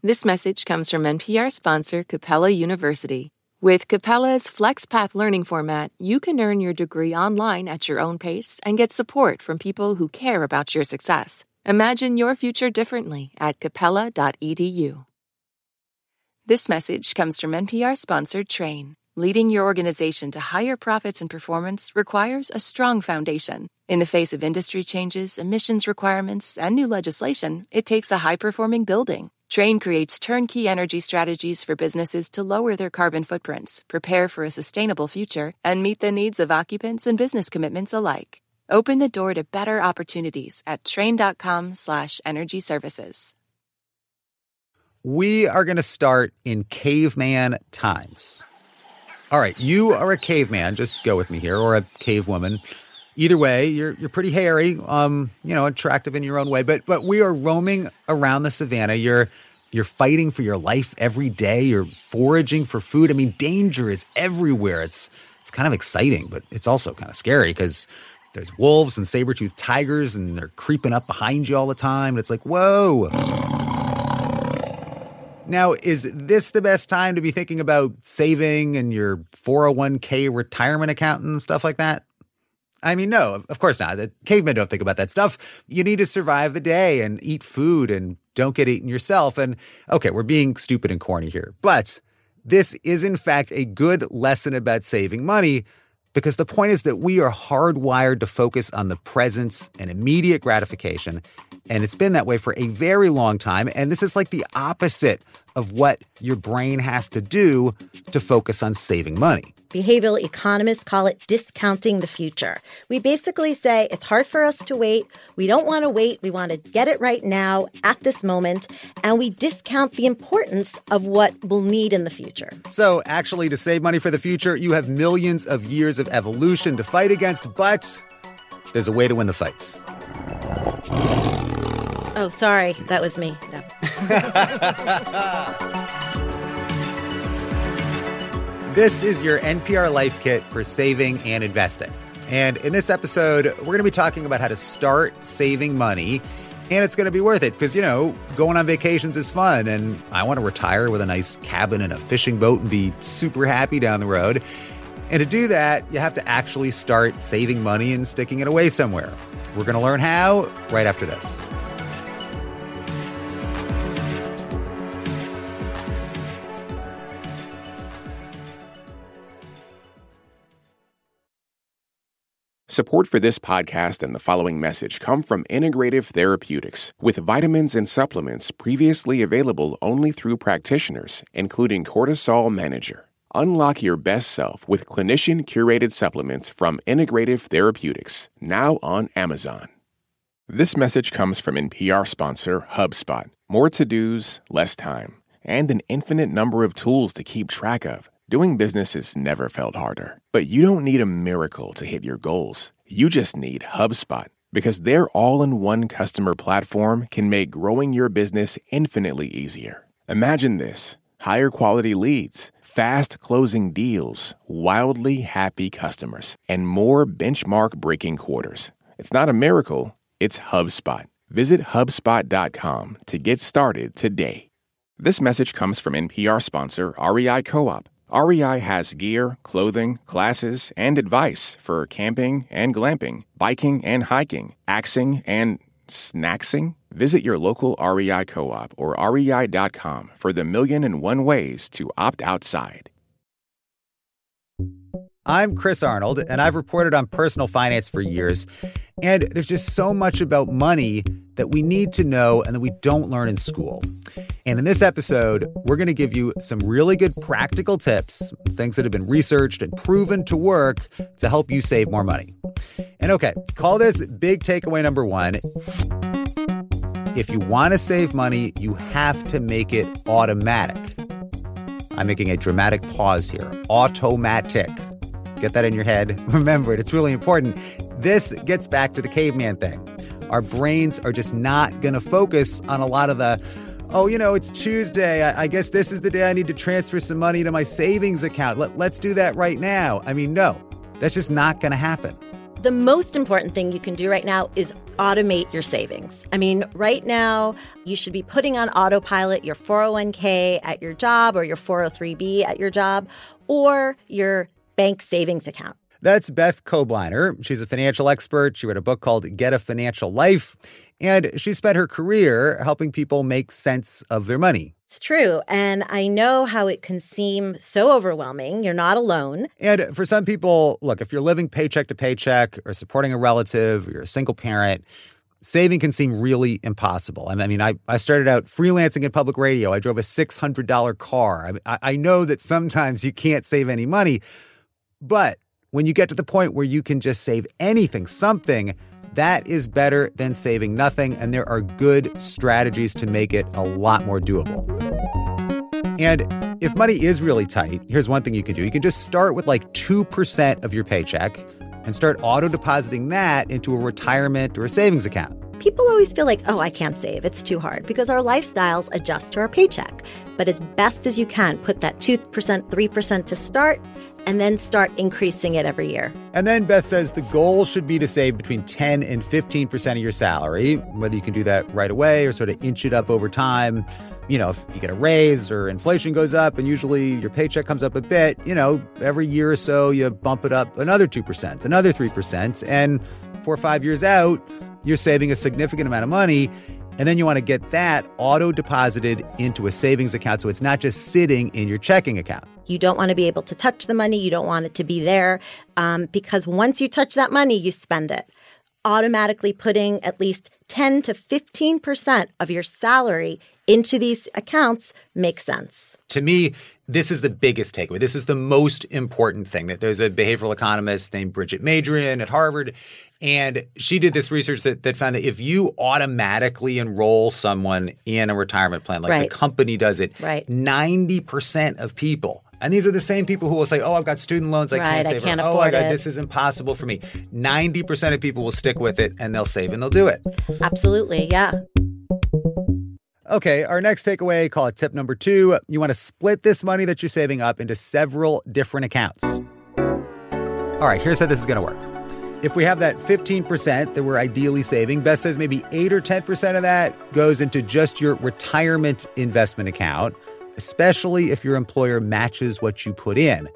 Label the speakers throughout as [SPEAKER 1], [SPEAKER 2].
[SPEAKER 1] This message comes from NPR sponsor Capella University. With Capella's FlexPath learning format, you can earn your degree online at your own pace and get support from people who care about your success. Imagine your future differently at capella.edu. This message comes from NPR sponsored Trane. Leading your organization to higher profits and performance requires a strong foundation. In the face of industry changes, emissions requirements, and new legislation, it takes a high performing building. Trane creates turnkey energy strategies for businesses to lower their carbon footprints, prepare for a sustainable future, and meet the needs of occupants and business commitments alike. Open the door to better opportunities at trane.com/slash energy services.
[SPEAKER 2] We are going to start in caveman times. All right, you are a caveman, just go with me here, or a cave woman. Either way, you're you're pretty hairy, um, you know, attractive in your own way. But but we are roaming around the savannah. You're you're fighting for your life every day. You're foraging for food. I mean, danger is everywhere. It's it's kind of exciting, but it's also kind of scary because there's wolves and saber-toothed tigers and they're creeping up behind you all the time. And it's like, whoa. Now, is this the best time to be thinking about saving and your 401k retirement account and stuff like that? I mean, no, of course not. The cavemen don't think about that stuff. You need to survive the day and eat food and don't get eaten yourself. And okay, we're being stupid and corny here, but this is in fact a good lesson about saving money because the point is that we are hardwired to focus on the present and immediate gratification. And it's been that way for a very long time. And this is like the opposite of what your brain has to do to focus on saving money.
[SPEAKER 3] Behavioral economists call it discounting the future. We basically say it's hard for us to wait. We don't want to wait. We want to get it right now at this moment. And we discount the importance of what we'll need in the future.
[SPEAKER 2] So, actually, to save money for the future, you have millions of years of evolution to fight against, but there's a way to win the fights.
[SPEAKER 3] Oh, sorry. That was me. No.
[SPEAKER 2] This is your NPR Life Kit for saving and investing. And in this episode, we're going to be talking about how to start saving money. And it's going to be worth it because, you know, going on vacations is fun. And I want to retire with a nice cabin and a fishing boat and be super happy down the road. And to do that, you have to actually start saving money and sticking it away somewhere. We're going to learn how right after this.
[SPEAKER 4] Support for this podcast and the following message come from Integrative Therapeutics, with vitamins and supplements previously available only through practitioners, including Cortisol Manager. Unlock your best self with clinician curated supplements from Integrative Therapeutics, now on Amazon. This message comes from NPR sponsor HubSpot. More to dos, less time, and an infinite number of tools to keep track of. Doing business has never felt harder, but you don't need a miracle to hit your goals. You just need HubSpot because their all in one customer platform can make growing your business infinitely easier. Imagine this higher quality leads, fast closing deals, wildly happy customers, and more benchmark breaking quarters. It's not a miracle, it's HubSpot. Visit HubSpot.com to get started today. This message comes from NPR sponsor REI Co op. REI has gear, clothing, classes, and advice for camping and glamping, biking and hiking, axing and snacksing. Visit your local REI co op or rei.com for the million and one ways to opt outside.
[SPEAKER 2] I'm Chris Arnold, and I've reported on personal finance for years. And there's just so much about money that we need to know and that we don't learn in school. And in this episode, we're going to give you some really good practical tips, things that have been researched and proven to work to help you save more money. And okay, call this big takeaway number one. If you want to save money, you have to make it automatic. I'm making a dramatic pause here. Automatic. Get that in your head. Remember it, it's really important. This gets back to the caveman thing. Our brains are just not going to focus on a lot of the, oh, you know, it's Tuesday. I, I, guess this is the day I need to transfer some money to my savings account. Let, let's do that right now. I mean, no, that's just not going to happen.
[SPEAKER 3] The most important thing you can do right now is automate your savings. I mean, right now, you should be putting on autopilot your 401k at your job or your 403b at your job or your bank savings account.
[SPEAKER 2] That's Beth Kobliner. She's a financial expert. She wrote a book called Get a Financial Life, and she spent her career helping people make sense of their money.
[SPEAKER 3] It's true. And I know how it can seem so overwhelming. You're not alone.
[SPEAKER 2] And for some people, look, if you're living paycheck to paycheck or supporting a relative or you're a single parent, saving can seem really impossible. I mean, I, I started out freelancing in public radio. I drove a $600 car. I, I know that sometimes you can't save any money, but when you get to the point where you can just save anything, something, that is better than saving nothing. And there are good strategies to make it a lot more doable. And if money is really tight, here's one thing you can do. You can just start with like 2% of your paycheck and start auto depositing that into a retirement or a savings account.
[SPEAKER 3] People always feel like, oh, I can't save. It's too hard because our lifestyles adjust to our paycheck. But as best as you can, put that 2%, 3% to start and then start increasing it every year.
[SPEAKER 2] And then Beth says the goal should be to save between 10 and 15% of your salary, whether you can do that right away or sort of inch it up over time. You know, if you get a raise or inflation goes up and usually your paycheck comes up a bit, you know, every year or so you bump it up another 2%, another 3%. And four or five years out, you're saving a significant amount of money. And then you want to get that auto deposited into a savings account so it's not just sitting in your checking account.
[SPEAKER 3] You don't want to be able to touch the money. You don't want it to be there um, because once you touch that money, you spend it. Automatically putting at least 10 to 15% of your salary into these accounts makes sense.
[SPEAKER 2] To me, this is the biggest takeaway. This is the most important thing. That there's a behavioral economist named Brigitte Madrian at Harvard, and she did this research that, that found that if you automatically enroll someone in a retirement plan, like
[SPEAKER 3] right.
[SPEAKER 2] the company does it,
[SPEAKER 3] right.
[SPEAKER 2] 90% of people and these are the same people who will say, "Oh, I've got student loans, I
[SPEAKER 3] right,
[SPEAKER 2] can't save."
[SPEAKER 3] I can't
[SPEAKER 2] oh, I got
[SPEAKER 3] it.
[SPEAKER 2] this is impossible for me. Ninety percent of people will stick with it and they'll save and they'll do it.
[SPEAKER 3] Absolutely, yeah.
[SPEAKER 2] Okay, our next takeaway, call it tip number two. You want to split this money that you're saving up into several different accounts. All right, here's how this is going to work. If we have that 15% that we're ideally saving, Beth says maybe 8 or 10% of that goes into just your retirement investment account especially if your employer matches what you put in.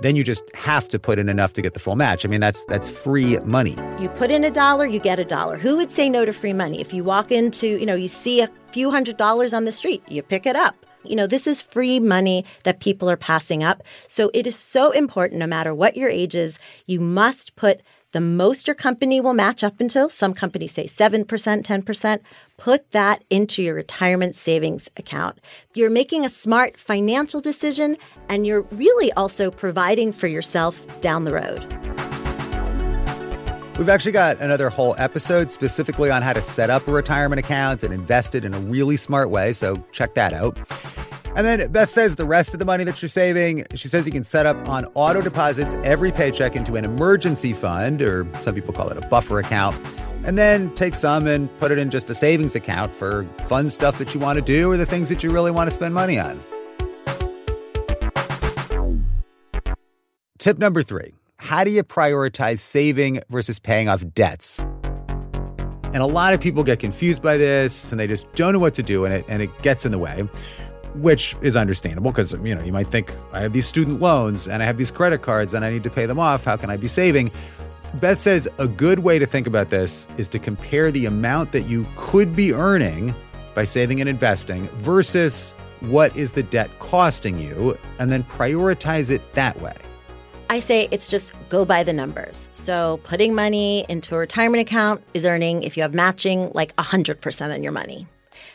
[SPEAKER 2] Then you just have to put in enough to get the full match. I mean, that's that's free money.
[SPEAKER 3] You put in a dollar, you get a dollar. Who would say no to free money? If you walk into, you know, you see a few hundred dollars on the street, you pick it up. You know, this is free money that people are passing up. So it is so important, no matter what your age is, you must put the most your company will match up until some companies say 7%, 10%. Put that into your retirement savings account. You're making a smart financial decision and you're really also providing for yourself down the road.
[SPEAKER 2] We've actually got another whole episode specifically on how to set up a retirement account and invest it in a really smart way, so check that out. And then Beth says the rest of the money that you're saving, she says you can set up on auto deposits every paycheck into an emergency fund, or some people call it a buffer account, and then take some and put it in just a savings account for fun stuff that you want to do or the things that you really want to spend money on. Tip number three How do you prioritize saving versus paying off debts? And a lot of people get confused by this and they just don't know what to do and it, and it gets in the way which is understandable because you know you might think I have these student loans and I have these credit cards and I need to pay them off. How can I be saving? Beth says a good way to think about this is to compare the amount that you could be earning by saving and investing versus what is the debt costing you and then prioritize it that way.
[SPEAKER 3] I say it's just go by the numbers. So putting money into a retirement account is earning, if you have matching, like 100% on your money.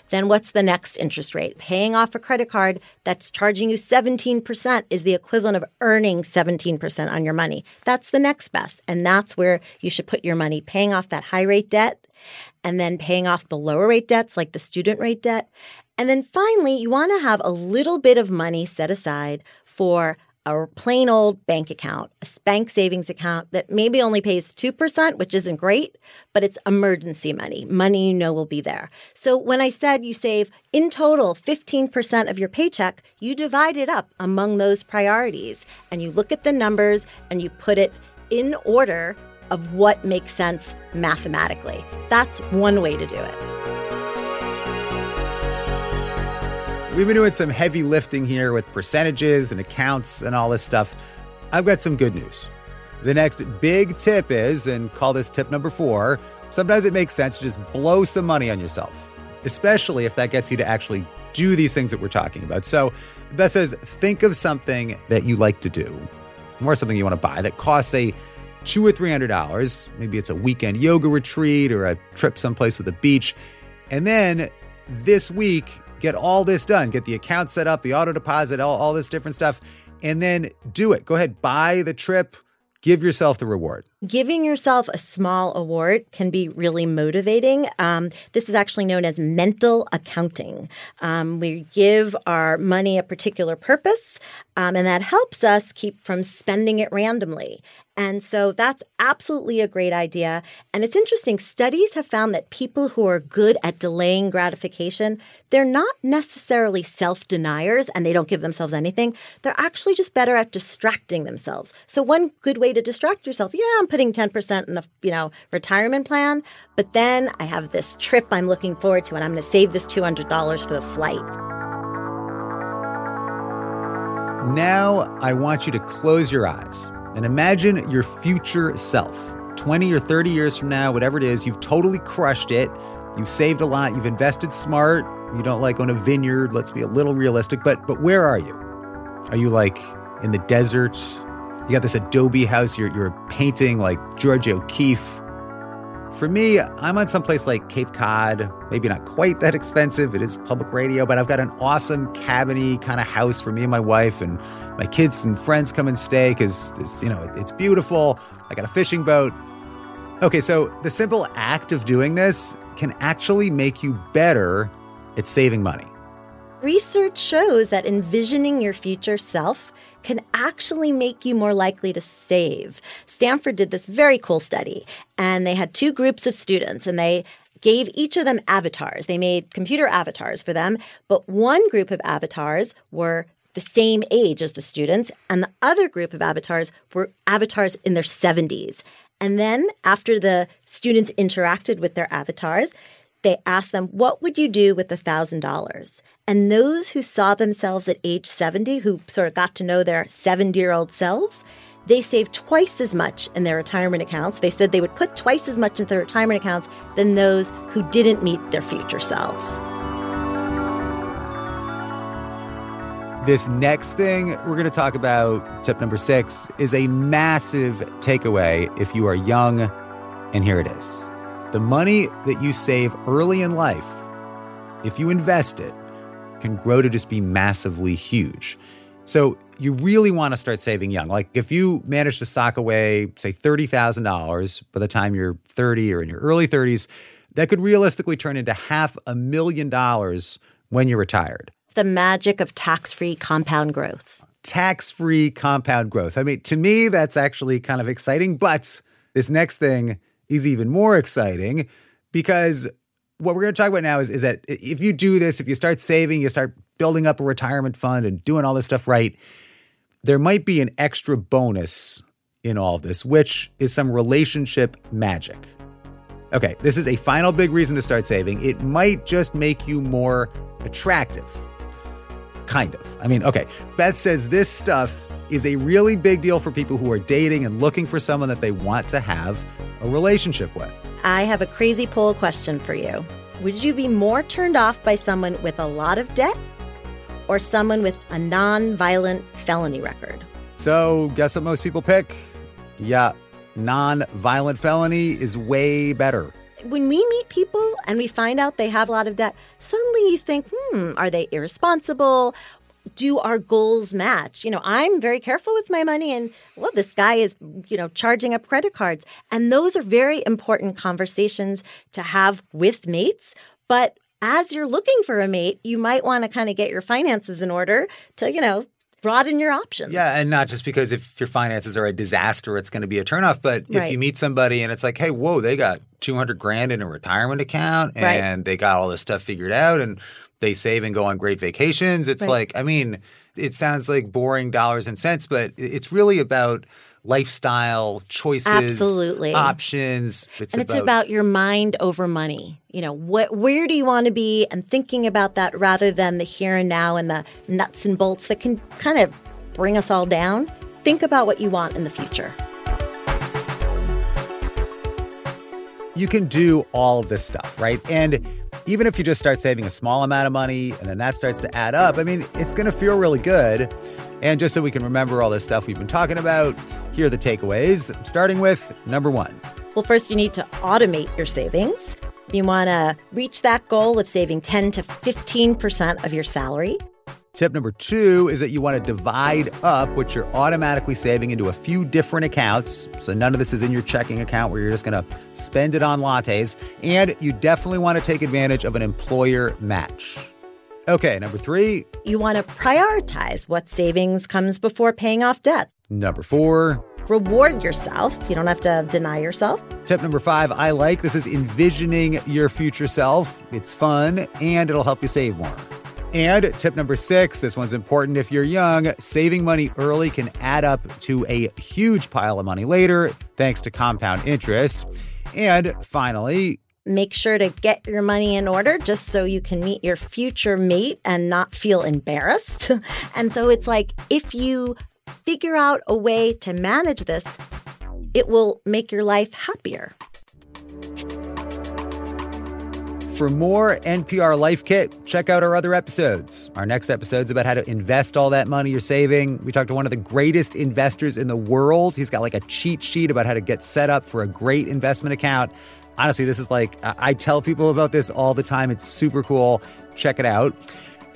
[SPEAKER 3] Then what's the next interest rate? Paying off a credit card that's charging you 17% is the equivalent of earning 17% on your money. That's the next best. And that's where you should put your money, paying off that high rate debt and then paying off the lower rate debts like the student rate debt. And then finally, you want to have a little bit of money set aside for a plain old bank account, a bank savings account that maybe only pays 2%, which isn't great, but it's emergency money, money you know will be there. So when I said you save in total 15% of your paycheck, you divide it up among those priorities and you look at the numbers and you put it in order of what makes sense mathematically. That's one way to do it.
[SPEAKER 2] We've been doing some heavy lifting here with percentages and accounts and all this stuff. I've got some good news. The next big tip is, and call this tip number four, sometimes it makes sense to just blow some money on yourself, especially if that gets you to actually do these things that we're talking about. So, Beth says, think of something that you like to do, or something you want to buy that costs, say, two or three hundred dollars. Maybe it's a weekend yoga retreat or a trip someplace with a beach. And then this week, get all this done, get the account set up, the auto deposit, all, all this different stuff, and then do it. Go ahead, buy the trip, give yourself the reward.
[SPEAKER 3] Giving yourself a small award can be really motivating. Um, this is actually known as mental accounting. Um, we give our money a particular purpose, um, and that helps us keep from spending it randomly. And so that's absolutely a great idea. And it's interesting, studies have found that people who are good at delaying gratification, they're not necessarily self deniers and they don't give themselves anything. They're actually just better at distracting themselves. So one good way to distract yourself, yeah, I'm putting 10% in the, you know, retirement plan, but then I have this trip I'm looking forward to and I'm going to save this $200 for the flight.
[SPEAKER 2] Now, I want you to close your eyes and imagine your future self. 20 or 30 years from now, whatever it is, you've totally crushed it. You've saved a lot, you've invested smart. You don't like on a vineyard, let's be a little realistic, but but where are you? Are you like in the desert? You got this adobe house, you're you're painting like Georgia O'Keeffe for me, I'm on someplace like Cape Cod, maybe not quite that expensive. It is public radio, but I've got an awesome cabiny kind of house for me and my wife, and my kids and friends come and stay because you know it's beautiful. I got a fishing boat. Okay, so the simple act of doing this can actually make you better at saving money.
[SPEAKER 3] Research shows that envisioning your future self can actually make you more likely to save. Stanford did this very cool study, and they had two groups of students, and they gave each of them avatars. They made computer avatars for them, but one group of avatars were the same age as the students, and the other group of avatars were avatars in their 70s. And then, after the students interacted with their avatars, they asked them, What would you do with the $1,000? And those who saw themselves at age 70, who sort of got to know their 70 year old selves, they saved twice as much in their retirement accounts. They said they would put twice as much in their retirement accounts than those who didn't meet their future selves.
[SPEAKER 2] This next thing we're going to talk about, tip number six, is a massive takeaway if you are young. And here it is the money that you save early in life, if you invest it, can grow to just be massively huge. So you really want to start saving young. Like if you manage to sock away, say $30,000 by the time you're 30 or in your early 30s, that could realistically turn into half a million dollars when you're retired.
[SPEAKER 3] It's the magic of tax-free compound growth.
[SPEAKER 2] Tax-free compound growth. I mean, to me that's actually kind of exciting, but this next thing is even more exciting because what we're going to talk about now is, is that if you do this, if you start saving, you start building up a retirement fund and doing all this stuff right, there might be an extra bonus in all this, which is some relationship magic. Okay, this is a final big reason to start saving. It might just make you more attractive. Kind of. I mean, okay, Beth says this stuff is a really big deal for people who are dating and looking for someone that they want to have a relationship with.
[SPEAKER 3] I have a crazy poll question for you. Would you be more turned off by someone with a lot of debt or someone with a non violent felony record?
[SPEAKER 2] So, guess what most people pick? Yeah, non violent felony is way better.
[SPEAKER 3] When we meet people and we find out they have a lot of debt, suddenly you think, hmm, are they irresponsible? Do our goals match? You know, I'm very careful with my money and well, this guy is, you know, charging up credit cards. And those are very important conversations to have with mates. But as you're looking for a mate, you might want to kind of get your finances in order to, you know, broaden your options.
[SPEAKER 2] Yeah, and not just because if your finances are a disaster, it's going to be a turnoff. But if
[SPEAKER 3] Right.
[SPEAKER 2] you meet somebody and it's like, hey, whoa, they got two hundred grand in a retirement account
[SPEAKER 3] Right.
[SPEAKER 2] and they got all this stuff figured out and they save and go on great vacations. It's
[SPEAKER 3] Right.
[SPEAKER 2] like, I mean, it sounds like boring dollars and cents, but it's really about lifestyle choices,
[SPEAKER 3] Absolutely.
[SPEAKER 2] options.
[SPEAKER 3] It's and it's about, about your mind over money. You know, what, where do you want to be and thinking about that rather than the here and now and the nuts and bolts that can kind of bring us all down. Think about what you want in the future.
[SPEAKER 2] You can do all of this stuff, right? And even if you just start saving a small amount of money and then that starts to add up, I mean, it's going to feel really good. And just so we can remember all this stuff we've been talking about, here are the takeaways, starting with number one.
[SPEAKER 3] Well, first, you need to automate your savings. You want to reach that goal of saving 10 to 15% of your salary.
[SPEAKER 2] Tip number two is that you want to divide up what you're automatically saving into a few different accounts. So none of this is in your checking account where you're just going to spend it on lattes. And you definitely want to take advantage of an employer match. Okay, number three.
[SPEAKER 3] You want to prioritize what savings comes before paying off debt.
[SPEAKER 2] Number four.
[SPEAKER 3] Reward yourself. You don't have to deny yourself.
[SPEAKER 2] Tip number five, I like this is envisioning your future self. It's fun and it'll help you save more. And tip number six this one's important if you're young, saving money early can add up to a huge pile of money later, thanks to compound interest. And finally,
[SPEAKER 3] make sure to get your money in order just so you can meet your future mate and not feel embarrassed. and so it's like if you figure out a way to manage this, it will make your life happier.
[SPEAKER 2] For more NPR Life Kit, check out our other episodes. Our next episode's about how to invest all that money you're saving. We talked to one of the greatest investors in the world. He's got like a cheat sheet about how to get set up for a great investment account honestly, this is like, I tell people about this all the time. It's super cool. Check it out.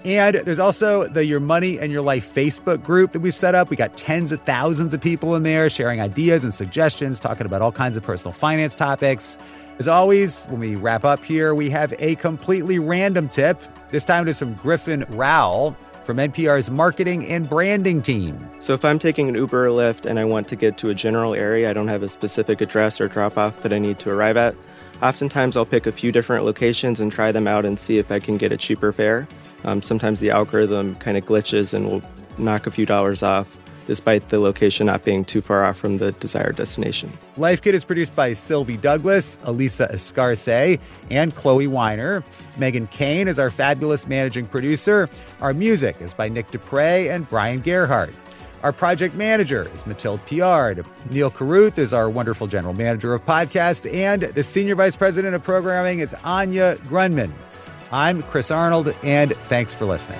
[SPEAKER 2] And there's also the Your Money and Your Life Facebook group that we've set up. We got tens of thousands of people in there sharing ideas and suggestions, talking about all kinds of personal finance topics. As always, when we wrap up here, we have a completely random tip. This time it is from Griffin Rowell from NPR's marketing and branding team.
[SPEAKER 5] So, if I'm taking an Uber or Lyft and I want to get to a general area, I don't have a specific address or drop off that I need to arrive at, Oftentimes, I'll pick a few different locations and try them out and see if I can get a cheaper fare. Um, sometimes the algorithm kind of glitches and will knock a few dollars off, despite the location not being too far off from the desired destination.
[SPEAKER 2] Life Kit is produced by Sylvie Douglas, Elisa Escarce, and Chloe Weiner. Meghan Keane is our fabulous managing producer. Our music is by Nick Dupre and Brian Gerhardt. Our project manager is Mathilde Piard. Neil Carruth is our wonderful general manager of podcast, and the senior vice president of programming is Anya Grundmann. I'm Chris Arnold, and thanks for listening.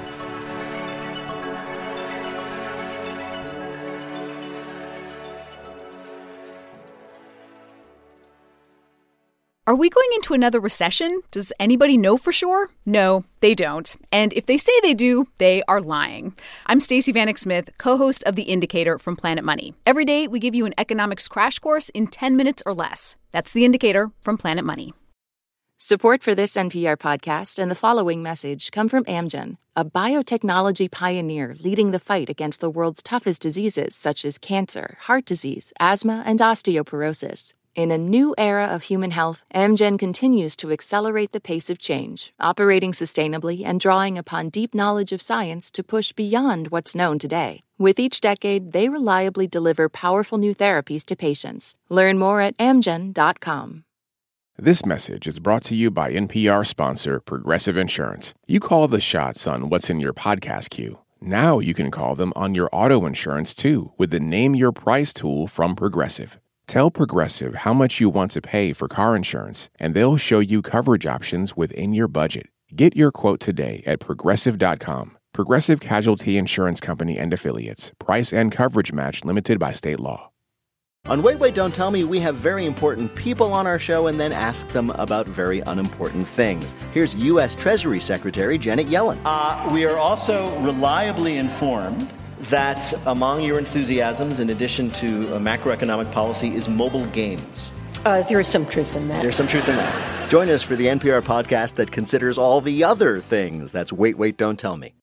[SPEAKER 6] Are we going into another recession? Does anybody know for sure? No, they don't. And if they say they do, they are lying. I'm Stacey Vanek Smith, co-host of The Indicator from Planet Money. Every day we give you an economics crash course in 10 minutes or less. That's The Indicator from Planet Money.
[SPEAKER 1] Support for this NPR podcast and the following message come from Amgen, a biotechnology pioneer leading the fight against the world's toughest diseases such as cancer, heart disease, asthma, and osteoporosis. In a new era of human health, Amgen continues to accelerate the pace of change, operating sustainably and drawing upon deep knowledge of science to push beyond what's known today. With each decade, they reliably deliver powerful new therapies to patients. Learn more at amgen.com.
[SPEAKER 4] This message is brought to you by NPR sponsor Progressive Insurance. You call the shots on what's in your podcast queue. Now you can call them on your auto insurance too with the Name Your Price tool from Progressive. Tell Progressive how much you want to pay for car insurance, and they'll show you coverage options within your budget. Get your quote today at progressive.com. Progressive Casualty Insurance Company and Affiliates. Price and coverage match limited by state law.
[SPEAKER 7] On Wait, Wait, Don't Tell Me, we have very important people on our show and then ask them about very unimportant things. Here's U.S. Treasury Secretary Janet Yellen.
[SPEAKER 8] Uh, we are also reliably informed that among your enthusiasms, in addition to macroeconomic policy, is mobile games.
[SPEAKER 9] Uh, there is some truth in that.
[SPEAKER 7] There's some truth in that. Join us for the NPR podcast that considers all the other things. That's Wait, Wait, Don't Tell Me.